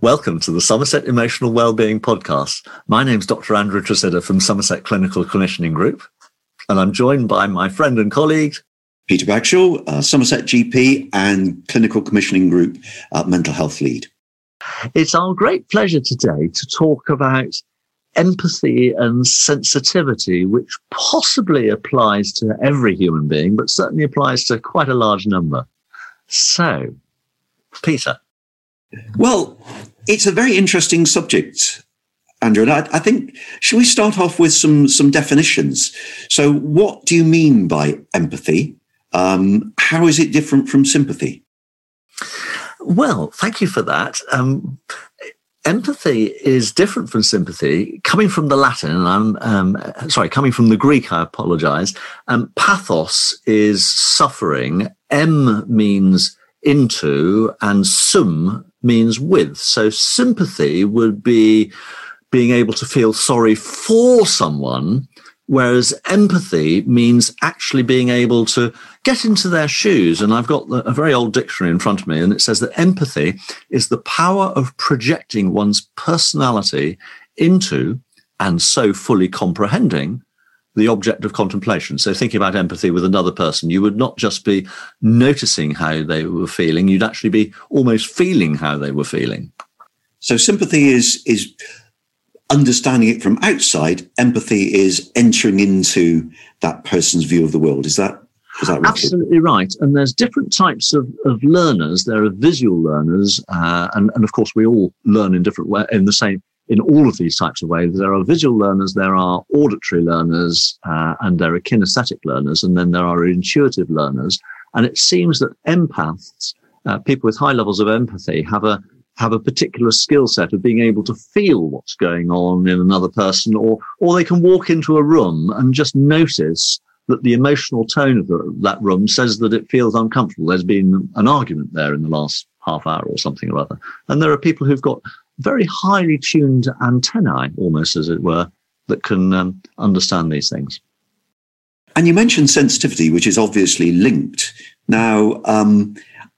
Welcome to the Somerset Emotional Wellbeing Podcast. My name is Dr. Andrew Tresidder from Somerset Clinical Commissioning Group, and I'm joined by my friend and colleague, Peter Bagshaw, uh, Somerset GP and Clinical Commissioning Group uh, Mental Health Lead. It's our great pleasure today to talk about empathy and sensitivity, which possibly applies to every human being, but certainly applies to quite a large number. So, Peter. Well, it's a very interesting subject, Andrew. And I, I, think, should we start off with some, some definitions? So, what do you mean by empathy? Um, how is it different from sympathy? Well, thank you for that. Um, empathy is different from sympathy, coming from the Latin, I'm um, sorry, coming from the Greek, I apologize. Um, pathos is suffering. M means into, and sum means with. So sympathy would be being able to feel sorry for someone Whereas empathy means actually being able to get into their shoes. And I've got a very old dictionary in front of me, and it says that empathy is the power of projecting one's personality into and so fully comprehending the object of contemplation. So thinking about empathy with another person, you would not just be noticing how they were feeling, you'd actually be almost feeling how they were feeling. So sympathy is is understanding it from outside, empathy is entering into that person's view of the world. Is that is that right? Absolutely right. And there's different types of, of learners. There are visual learners, uh, and, and of course we all learn in different way in the same in all of these types of ways. There are visual learners, there are auditory learners, uh, and there are kinesthetic learners, and then there are intuitive learners. And it seems that empaths, uh, people with high levels of empathy, have a have a particular skill set of being able to feel what's going on in another person, or or they can walk into a room and just notice that the emotional tone of the, that room says that it feels uncomfortable. There's been an argument there in the last half hour or something or other, and there are people who've got very highly tuned antennae, almost as it were, that can um, understand these things. And you mentioned sensitivity, which is obviously linked. Now, um,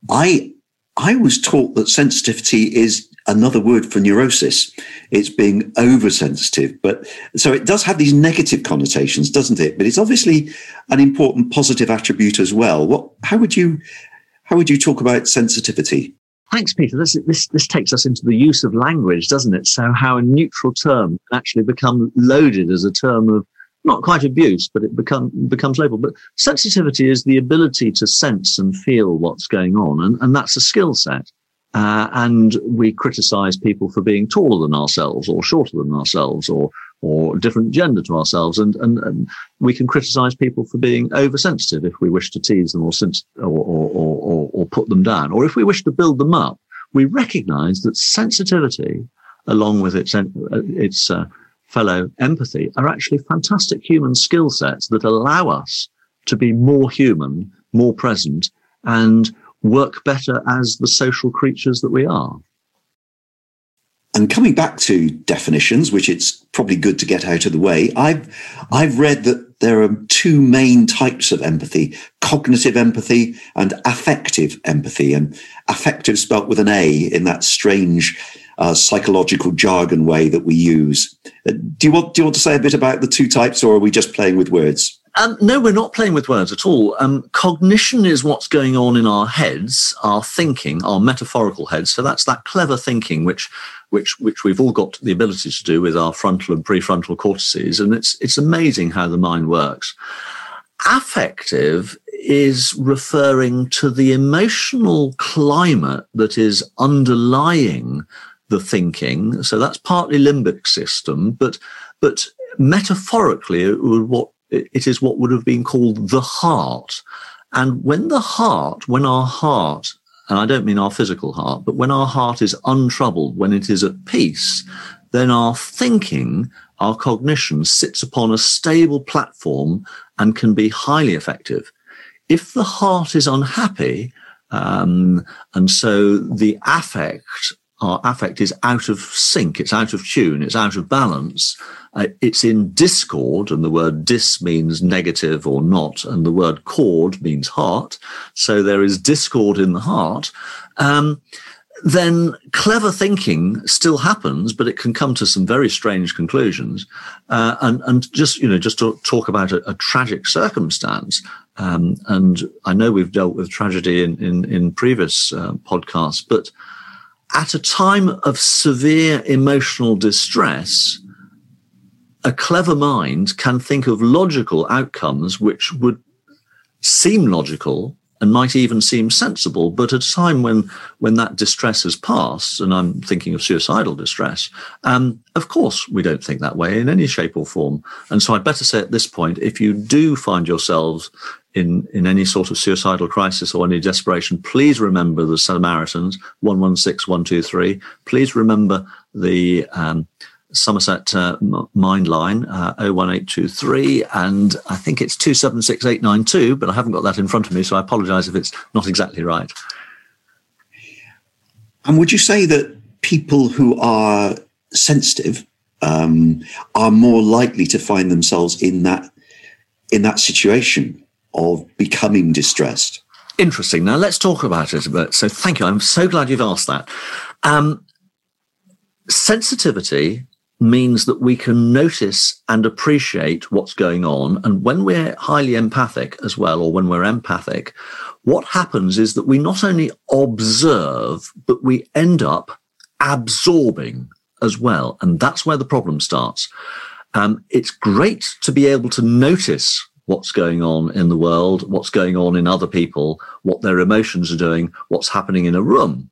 I I was taught that sensitivity is another word for neurosis. It's being oversensitive. But so it does have these negative connotations, doesn't it? But it's obviously an important positive attribute as well. What, how would you, how would you talk about sensitivity? Thanks, Peter. This, this, this takes us into the use of language, doesn't it? So how a neutral term can actually become loaded as a term of not quite abuse, but it become, becomes label. But sensitivity is the ability to sense and feel what's going on. And, and that's a skill set. Uh, and we criticize people for being taller than ourselves or shorter than ourselves or, or different gender to ourselves. And, and, and we can criticize people for being oversensitive if we wish to tease them or, or, or, or, or put them down. Or if we wish to build them up, we recognize that sensitivity, along with its, its uh, fellow empathy are actually fantastic human skill sets that allow us to be more human, more present, and work better as the social creatures that we are. And coming back to definitions, which it's probably good to get out of the way, I've I've read that there are two main types of empathy: cognitive empathy and affective empathy. And affective spelt with an A in that strange uh, psychological jargon way that we use. Uh, do you want do you want to say a bit about the two types, or are we just playing with words? Um, no, we're not playing with words at all. Um, cognition is what's going on in our heads, our thinking, our metaphorical heads. So that's that clever thinking, which, which, which we've all got the ability to do with our frontal and prefrontal cortices, and it's it's amazing how the mind works. Affective is referring to the emotional climate that is underlying the thinking. So that's partly limbic system, but but metaphorically, it, what it is what would have been called the heart. And when the heart, when our heart, and I don't mean our physical heart, but when our heart is untroubled, when it is at peace, then our thinking, our cognition sits upon a stable platform and can be highly effective. If the heart is unhappy, um, and so the affect our affect is out of sync, it's out of tune, it's out of balance, uh, it's in discord, and the word dis means negative or not, and the word cord means heart. So there is discord in the heart. Um, then clever thinking still happens, but it can come to some very strange conclusions. Uh, and, and just, you know, just to talk about a, a tragic circumstance. Um, and I know we've dealt with tragedy in, in, in previous uh, podcasts, but at a time of severe emotional distress, a clever mind can think of logical outcomes which would seem logical and might even seem sensible. But at a time when when that distress has passed, and I'm thinking of suicidal distress, um, of course we don't think that way in any shape or form. And so I'd better say at this point, if you do find yourselves in, in any sort of suicidal crisis or any desperation, please remember the Samaritans, 116, 123. Please remember the um, Somerset uh, Mind Line, uh, 01823, and I think it's 276892, but I haven't got that in front of me, so I apologise if it's not exactly right. And would you say that people who are sensitive um, are more likely to find themselves in that in that situation of becoming distressed? Interesting. Now let's talk about it a bit. So thank you. I'm so glad you've asked that. Um, sensitivity means that we can notice and appreciate what's going on. And when we're highly empathic as well, or when we're empathic, what happens is that we not only observe, but we end up absorbing as well. And that's where the problem starts. Um, it's great to be able to notice what's going on in the world, what's going on in other people, what their emotions are doing, what's happening in a room.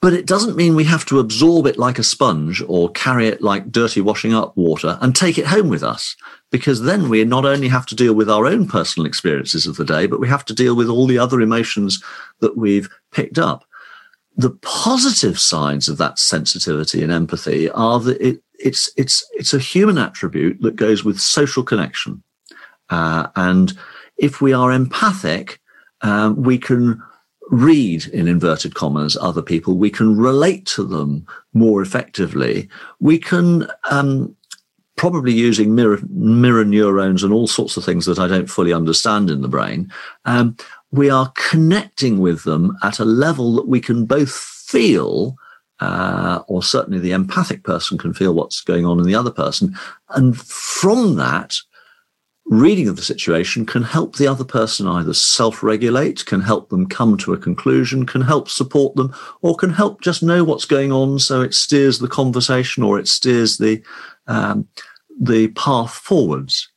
But it doesn't mean we have to absorb it like a sponge or carry it like dirty washing up water and take it home with us. Because then we not only have to deal with our own personal experiences of the day, but we have to deal with all the other emotions that we've picked up. The positive sides of that sensitivity and empathy are that it, it's, it's, it's a human attribute that goes with social connection. Uh, and if we are empathic, um, we can read in inverted commas other people. We can relate to them more effectively. We can um, probably using mirror mirror neurons and all sorts of things that i don't fully understand in the brain um, we are connecting with them at a level that we can both feel uh, or certainly the empathic person can feel what's going on in the other person. And from that reading of the situation can help the other person either self regulate, can help them come to a conclusion, can help support them, or can help just know what's going on so it steers the conversation or it steers the, um, the path forwards.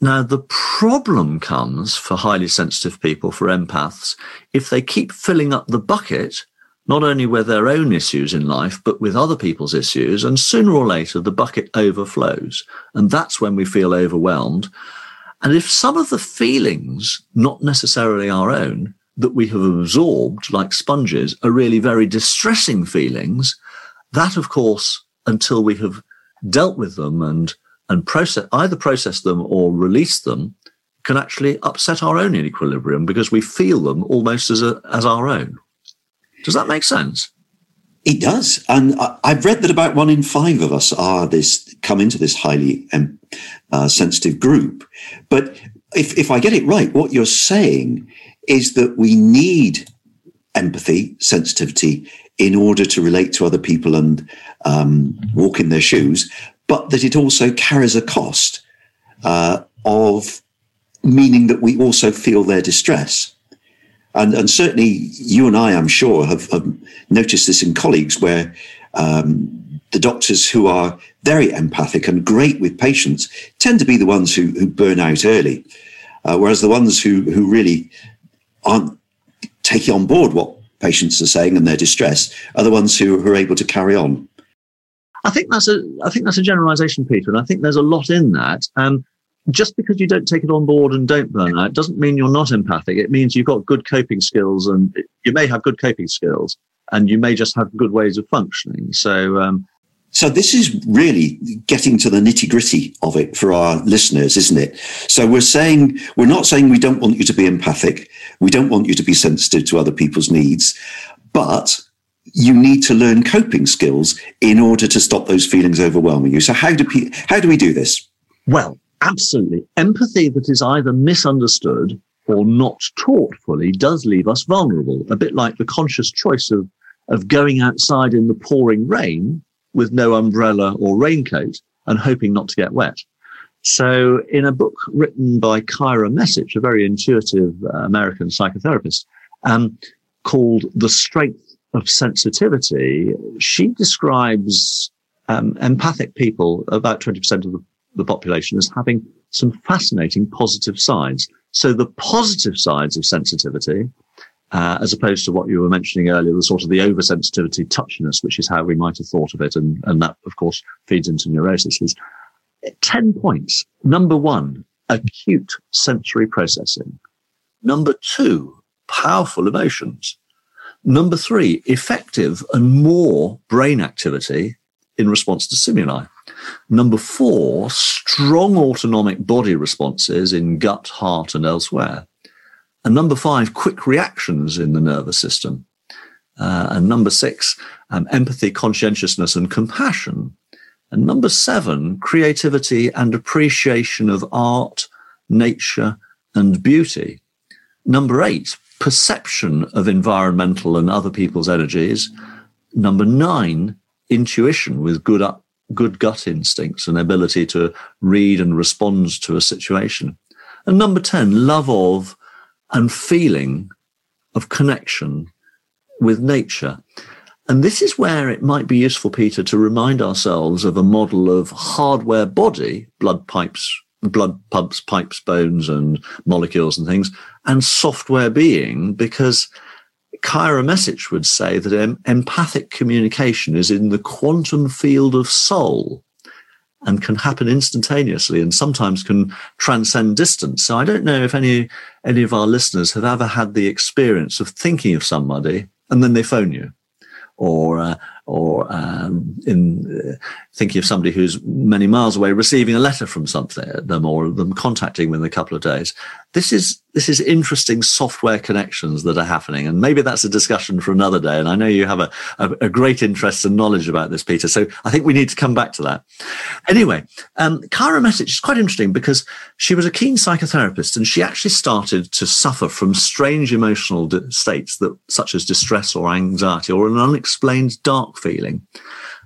Now, the problem comes for highly sensitive people, for empaths, if they keep filling up the bucket, not only with their own issues in life, but with other people's issues. And sooner or later, the bucket overflows. And that's when we feel overwhelmed. And if some of the feelings, not necessarily our own, that we have absorbed like sponges are really very distressing feelings, that, of course, until we have dealt with them and and process either process them or release them can actually upset our own equilibrium because we feel them almost as a as our own. Does that make sense? It does, and I've read that about one in five of us are this come into this highly um, uh, sensitive group. But if if I get it right, what you're saying is that we need empathy, sensitivity, in order to relate to other people and um, walk in their shoes, but that it also carries a cost uh, of meaning that we also feel their distress. And, and certainly you and I, I'm sure, have, have noticed this in colleagues where um, the doctors who are very empathic and great with patients tend to be the ones who, who burn out early. Uh, whereas the ones who, who really aren't taking on board what patients are saying and their distress are the ones who, who are able to carry on. I think that's a I think that's a generalization, Peter, and I think there's a lot in that. Um, just because you don't take it on board and don't burn out doesn't mean you're not empathic. It means you've got good coping skills, and you may have good coping skills, and you may just have good ways of functioning. So, um, so this is really getting to the nitty gritty of it for our listeners, isn't it? So we're saying we're not saying we don't want you to be empathic, we don't want you to be sensitive to other people's needs, but you need to learn coping skills in order to stop those feelings overwhelming you. So how do pe- how do we do this? Well, absolutely. Empathy that is either misunderstood or not taught fully does leave us vulnerable, a bit like the conscious choice of of going outside in the pouring rain with no umbrella or raincoat and hoping not to get wet. So, in a book written by Kyra Mesich, a very intuitive uh, American psychotherapist, um, called The Strength of Sensitivity, she describes um, empathic people, about 20% of the, the population, as having some fascinating positive sides. So, the positive sides of sensitivity uh, as opposed to what you were mentioning earlier, the sort of the oversensitivity touchiness, which is how we might have thought of it. And, and that, of course, feeds into neurosis is 10 points. Number one, acute sensory processing. Number two, powerful emotions. Number three, effective and more brain activity in response to stimuli. Number four, strong autonomic body responses in gut, heart, and elsewhere. And number five, quick reactions in the nervous system. Uh, and number six, um, empathy, conscientiousness, and compassion. And number seven, creativity and appreciation of art, nature, and beauty. Number eight, perception of environmental and other people's energies. Number nine, intuition with good, up, good gut instincts and ability to read and respond to a situation. And number 10, love of and feeling of connection with nature. And this is where it might be useful, Peter, to remind ourselves of a model of hardware body, blood pipes, blood pumps, pipes, bones, and molecules and things, and software being, because Kyra Mesich would say that em- empathic communication is in the quantum field of soul and can happen instantaneously and sometimes can transcend distance. So I don't know if any any of our listeners have ever had the experience of thinking of somebody and then they phone you or uh, or um, in thinking of somebody who's many miles away receiving a letter from something them or them contacting them in a couple of days this is this is interesting software connections that are happening and maybe that's a discussion for another day and i know you have a, a, a great interest and knowledge about this peter so i think we need to come back to that anyway um, Kyra Mesich is quite interesting because she was a keen psychotherapist and she actually started to suffer from strange emotional states that such as distress or anxiety or an unexplained dark feeling.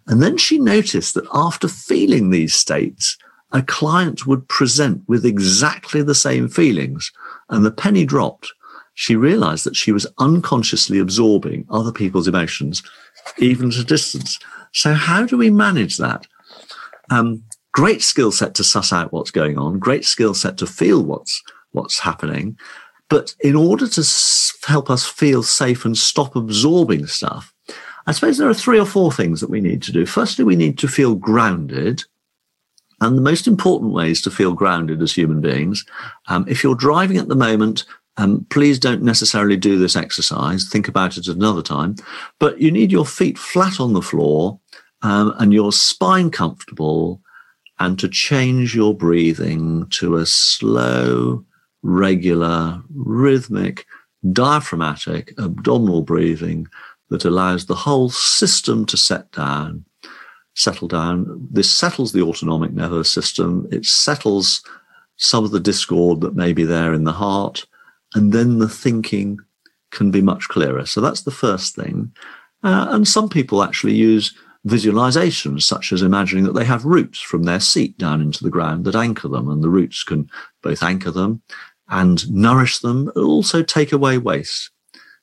And then she noticed that after feeling these states, a client would present with exactly the same feelings. And the penny dropped. She realized that she was unconsciously absorbing other people's emotions, even at a distance. So, how do we manage that? Um, great skill set to suss out what's going on, great skill set to feel what's what's happening. But in order to help us feel safe and stop absorbing stuff, I suppose there are three or four things that we need to do. Firstly, we need to feel grounded. And the most important way is to feel grounded as human beings. Um, if you're driving at the moment, um, please don't necessarily do this exercise. Think about it at another time. But you need your feet flat on the floor um, and your spine comfortable, and to change your breathing to a slow, regular, rhythmic, diaphragmatic, abdominal breathing that allows the whole system to set down, settle down. This settles the autonomic nervous system. It settles some of the discord that may be there in the heart. And then the thinking can be much clearer. So that's the first thing. Uh, and some people actually use visualizations, such as imagining that they have roots from their seat down into the ground that anchor them, and the roots can both anchor them and nourish them, also take away waste.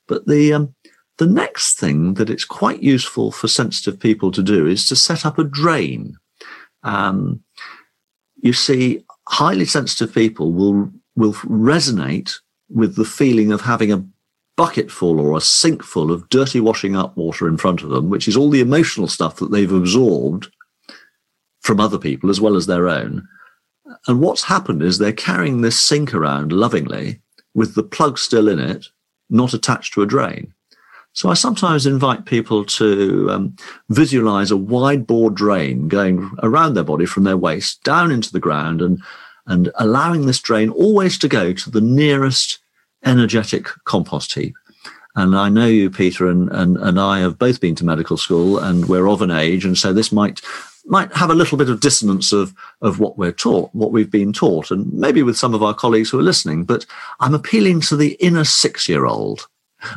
But the um, the next thing that it's quite useful for sensitive people to do is to set up a drain. Um, you see, highly sensitive people will will resonate with the feeling of having a bucket full or a sink full of dirty washing up water in front of them, which is all the emotional stuff that they've absorbed from other people as well as their own. And what's happened is they're carrying this sink around lovingly with the plug still in it, not attached to a drain. So I sometimes invite people to um, visualize a wide bore drain going around their body from their waist down into the ground and, and allowing this drain always to go to the nearest energetic compost heap. And I know you, Peter, and, and, and I have both been to medical school and we're of an age. And so this might might have a little bit of dissonance of, of what we're taught, what we've been taught, and maybe with some of our colleagues who are listening. But I'm appealing to the inner six year old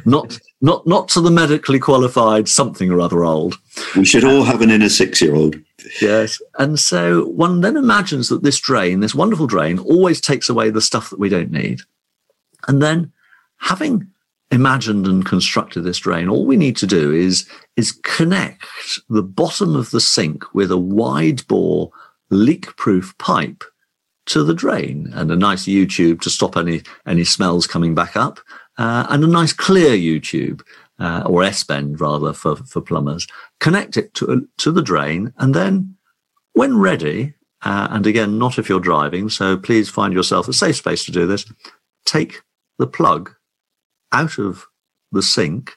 not not not to the medically qualified something or other old. We should all have an inner six-year-old. Yes, and so one then imagines that this drain, this wonderful drain, always takes away the stuff that we don't need, and then having imagined and constructed this drain, all we need to do is is connect the bottom of the sink with a wide bore leak-proof pipe to the drain and a nice U tube to stop any any smells coming back up uh, and a nice clear U tube uh, or S bend rather for, for plumbers. Connect it to, to the drain and then when ready, uh, and again, not if you're driving, so please find yourself a safe space to do this, take the plug out of the sink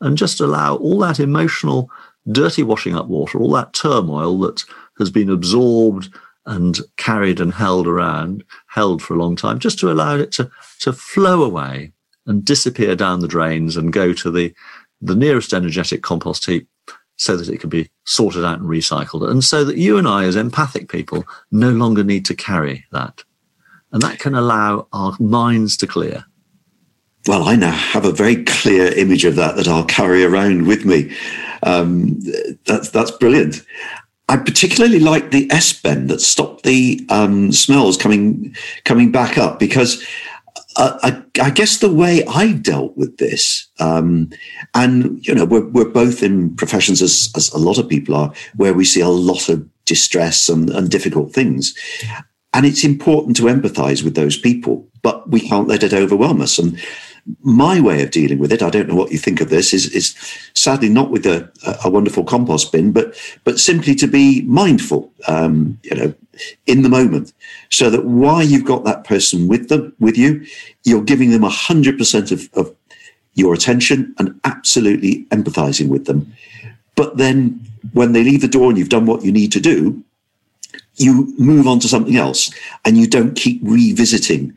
and just allow all that emotional dirty washing up water, all that turmoil that has been absorbed and carried and held around, held for a long time, just to allow it to, to flow away and disappear down the drains and go to the, the nearest energetic compost heap so that it can be sorted out and recycled. And so that you and I, as empathic people, no longer need to carry that. And that can allow our minds to clear. Well, I now have a very clear image of that that I'll carry around with me. Um, that's that's brilliant. I particularly like the S bend that stopped the um, smells coming coming back up because I, I, guess the way I dealt with this, um, and you know, we're, we're both in professions as, as a lot of people are, where we see a lot of distress and, and difficult things. And it's important to empathize with those people, but we can't let it overwhelm us. And my way of dealing with it, I don't know what you think of this, is, is sadly not with a, a wonderful compost bin, but but simply to be mindful, um, you know, in the moment, so that while you've got that person with them with you, you're giving them hundred percent of, of your attention and absolutely empathizing with them. But then when they leave the door and you've done what you need to do, you move on to something else and you don't keep revisiting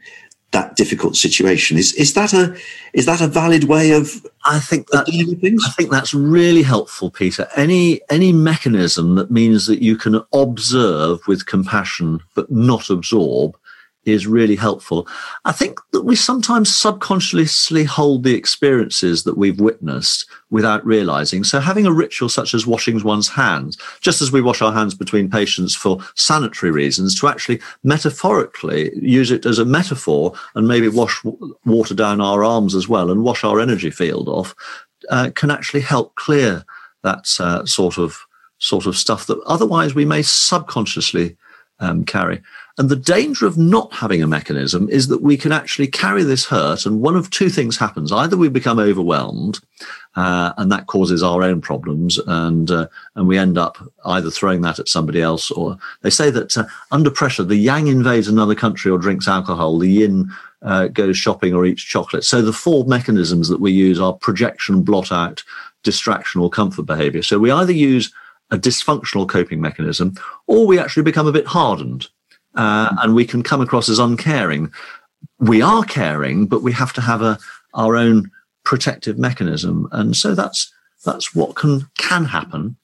that difficult situation. Is is that a is that a valid way of I think that I think that's really helpful, Peter. Any any mechanism that means that you can observe with compassion but not absorb is really helpful. I think that we sometimes subconsciously hold the experiences that we've witnessed without realizing. So having a ritual such as washing one's hands, just as we wash our hands between patients for sanitary reasons, to actually metaphorically use it as a metaphor and maybe wash water down our arms as well and wash our energy field off, uh, can actually help clear that uh, sort of sort of stuff that otherwise we may subconsciously um, carry. And the danger of not having a mechanism is that we can actually carry this hurt, and one of two things happens: either we become overwhelmed, uh, and that causes our own problems, and uh, and we end up either throwing that at somebody else, or they say that uh, under pressure, the yang invades another country or drinks alcohol, the yin uh, goes shopping or eats chocolate. So the four mechanisms that we use are projection, blot out, distraction, or comfort behavior. So we either use a dysfunctional coping mechanism, or we actually become a bit hardened uh, and we can come across as uncaring. We are caring, but we have to have a our own protective mechanism, and so that's that's what can can happen.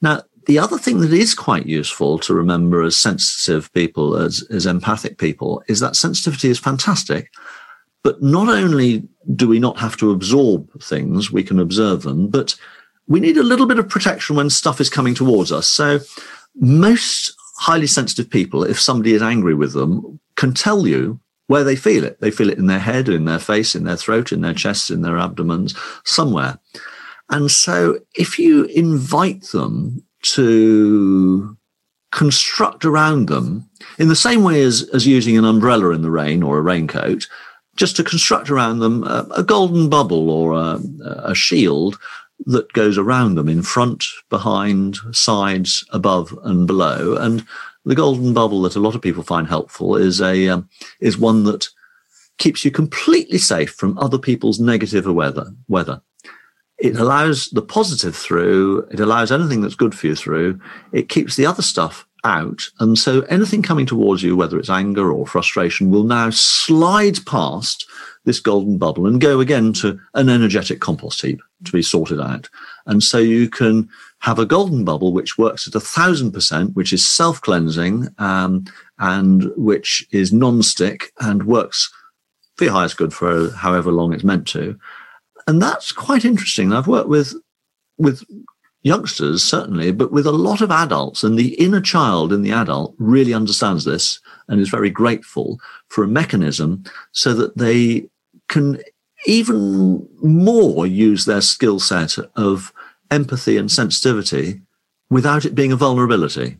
Now, the other thing that is quite useful to remember as sensitive people, as, as empathic people, is that sensitivity is fantastic. But not only do we not have to absorb things, we can observe them, but we need a little bit of protection when stuff is coming towards us. So most highly sensitive people, if somebody is angry with them, can tell you where they feel it. They feel it in their head, in their face, in their throat, in their chests, in their abdomens, somewhere. And so if you invite them to construct around them in the same way as, as using an umbrella in the rain or a raincoat, just to construct around them a, a golden bubble or a, a shield that goes around them in front, behind, sides, above, and below. And the golden bubble that a lot of people find helpful is a um, is one that keeps you completely safe from other people's negative weather. Weather. It allows the positive through. It allows anything that's good for you through. It keeps the other stuff out. And so anything coming towards you, whether it's anger or frustration, will now slide past this golden bubble and go again to an energetic compost heap to be sorted out. And so you can have a golden bubble which works at a thousand percent, which is self cleansing um, and which is non stick and works for your highest good for however long it's meant to. and that's quite interesting. I've worked with with youngsters certainly, but with a lot of adults, and the inner child in the adult really understands this and is very grateful for a mechanism so that they can even more use their skill set of empathy and sensitivity without it being a vulnerability.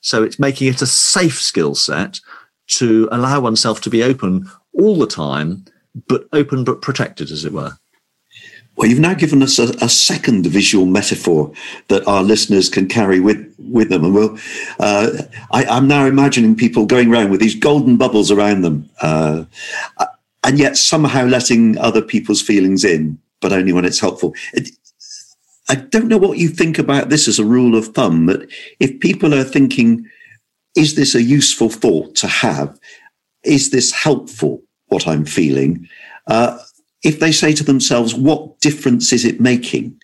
So it's making it a safe skill set to allow oneself to be open all the time, but open but protected, as it were. Well, you've now given us a, a, second visual metaphor that our listeners can carry with, with them. And we'll, uh, I, am now imagining people going around with these golden bubbles around them, uh, and yet somehow letting other people's feelings in, but only when it's helpful. It, I don't know what you think about this as a rule of thumb, but if people are thinking, is this a useful thought to have? Is this helpful, what I'm feeling? Uh, if they say to themselves, what difference is it making?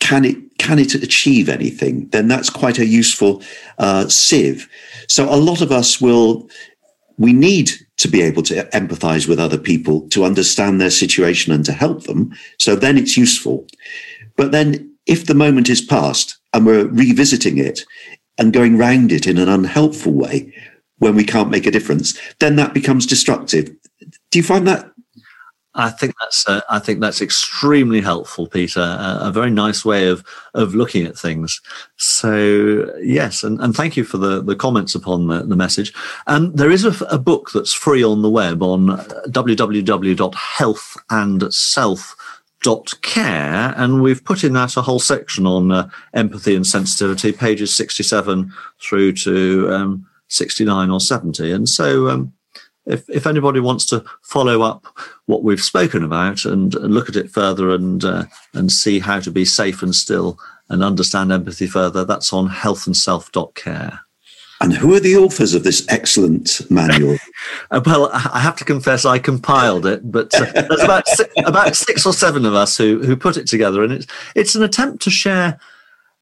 Can it can it achieve anything? Then that's quite a useful uh, sieve. So a lot of us will we need to be able to empathize with other people to understand their situation and to help them. So then it's useful. But then if the moment is past and we're revisiting it and going round it in an unhelpful way when we can't make a difference, then that becomes destructive. Do you find that I think that's uh, I think that's extremely helpful, Peter. A very nice way of of looking at things. So yes, and, and thank you for the, the comments upon the, the message. Um, there is a, a, book that's free on the web on www.healthandself.care, and we've put in that a whole section on uh, empathy and sensitivity, pages sixty seven through to um, sixty nine or seventy, and so. Um, if, if anybody wants to follow up what we've spoken about and, and look at it further and uh, and see how to be safe and still and understand empathy further, that's on healthandself.care. And who are the authors of this excellent manual? Uh, well, I have to confess, I compiled it, but uh, there's about six, about six or seven of us who who put it together, and it's it's an attempt to share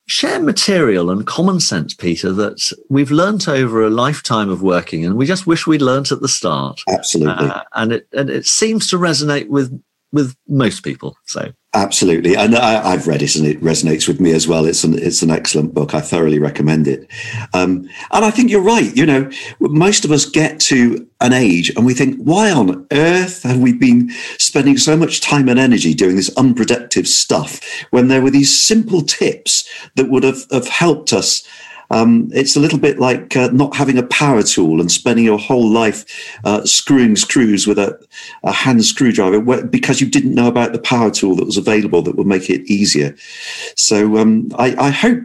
share material and common sense, Peter, that we've learnt over a lifetime of working, and we just wish we'd learnt at the start. Absolutely, uh, and it and it seems to resonate with with most people. So absolutely, and I, have read it, and it resonates with me as well. It's an it's an excellent book. I thoroughly recommend it. Um, and I think you're right. You know, most of us get to an age, and we think, why on earth have we been spending so much time and energy doing this unproductive stuff when there were these simple tips that would have, have helped us um, it's a little bit like uh, not having a power tool and spending your whole life uh, screwing screws with a, a hand screwdriver because you didn't know about the power tool that was available that would make it easier. So um, I, I, hope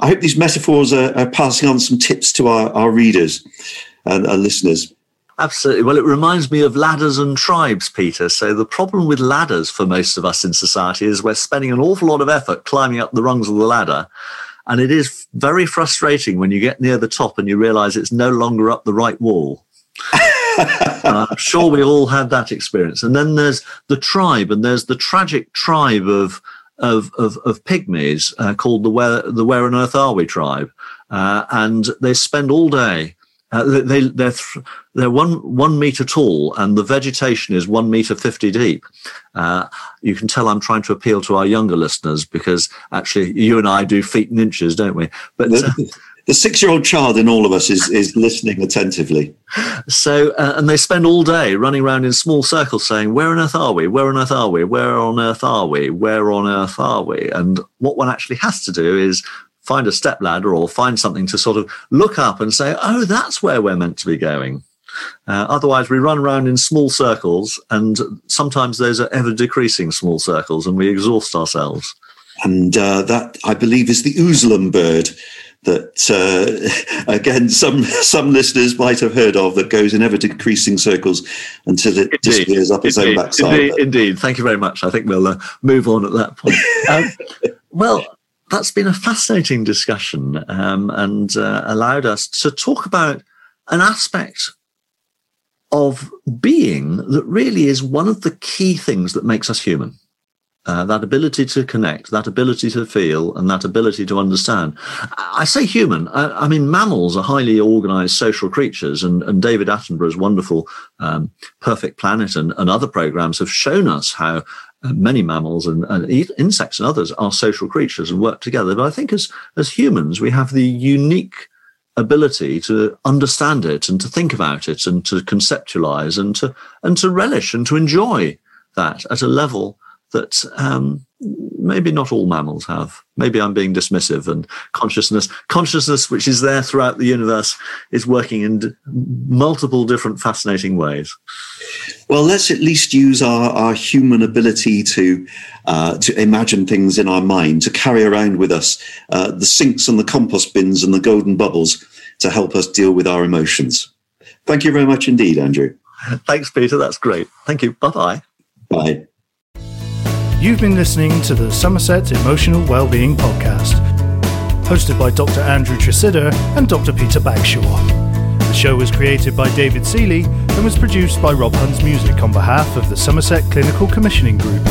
I hope these metaphors are, are passing on some tips to our, our readers and our listeners. Absolutely. Well, it reminds me of ladders and tribes, Peter. So the problem with ladders for most of us in society is we're spending an awful lot of effort climbing up the rungs of the ladder and it is very frustrating when you get near the top and you realize it's no longer up the right wall. I'm sure we all had that experience. And then there's the tribe, and there's the tragic tribe of of of, of pygmies uh, called the where the Where on Earth Are We tribe, uh, and they spend all day uh, they they're they're one one meter tall, and the vegetation is one meter fifty deep. Uh, you can tell I'm trying to appeal to our younger listeners because actually you and I do feet and inches, don't we? But the, uh, the six-year-old child in all of us is is listening attentively. So, uh, and they spend all day running around in small circles saying, "Where on earth are we? Where on earth are we? Where on earth are we? Where on earth are we?" And what one actually has to do is find a step ladder or find something to sort of look up and say, oh, that's where we're meant to be going. Uh, otherwise, we run around in small circles, and sometimes those are ever decreasing small circles, and we exhaust ourselves. And uh, that, I believe, is the Oozlum bird that, uh, again, some some listeners might have heard of that goes in ever decreasing circles until it indeed, disappears up its indeed, own backside. Indeed, indeed, Thank you very much. I think we'll uh, move on at that point. Um, well, that's been a fascinating discussion um, and uh, allowed us to talk about an aspect of being that really is one of the key things that makes us human. uh, that ability to connect, that ability to feel, and that ability to understand. I say human. I, I mean, mammals are highly organized social creatures, and, and David Attenborough's wonderful um, Perfect Planet and, and, other programs have shown us how Uh, many mammals and, and, insects and others are social creatures and work together. But I think as as humans, we have the unique ability to understand it and to think about it and to conceptualize and to and to relish and to enjoy that at a level that um, maybe not all mammals have. Maybe I'm being dismissive, and consciousness, consciousness, which is there throughout the universe, is working in multiple different fascinating ways. Well, let's at least use our, our human ability to uh, to imagine things in our mind, to carry around with us uh, the sinks and the compost bins and the golden bubbles to help us deal with our emotions. Thank you very much indeed, Andrew. Thanks, Peter. That's great. Thank you. Bye-bye. Bye. You've been listening to the Somerset Emotional Wellbeing Podcast, hosted by Dr. Andrew Tresidder and Dr. Peter Bagshaw. The show was created by David Seeley and was produced by Rob Hunt's Music on behalf of the Somerset Clinical Commissioning Group.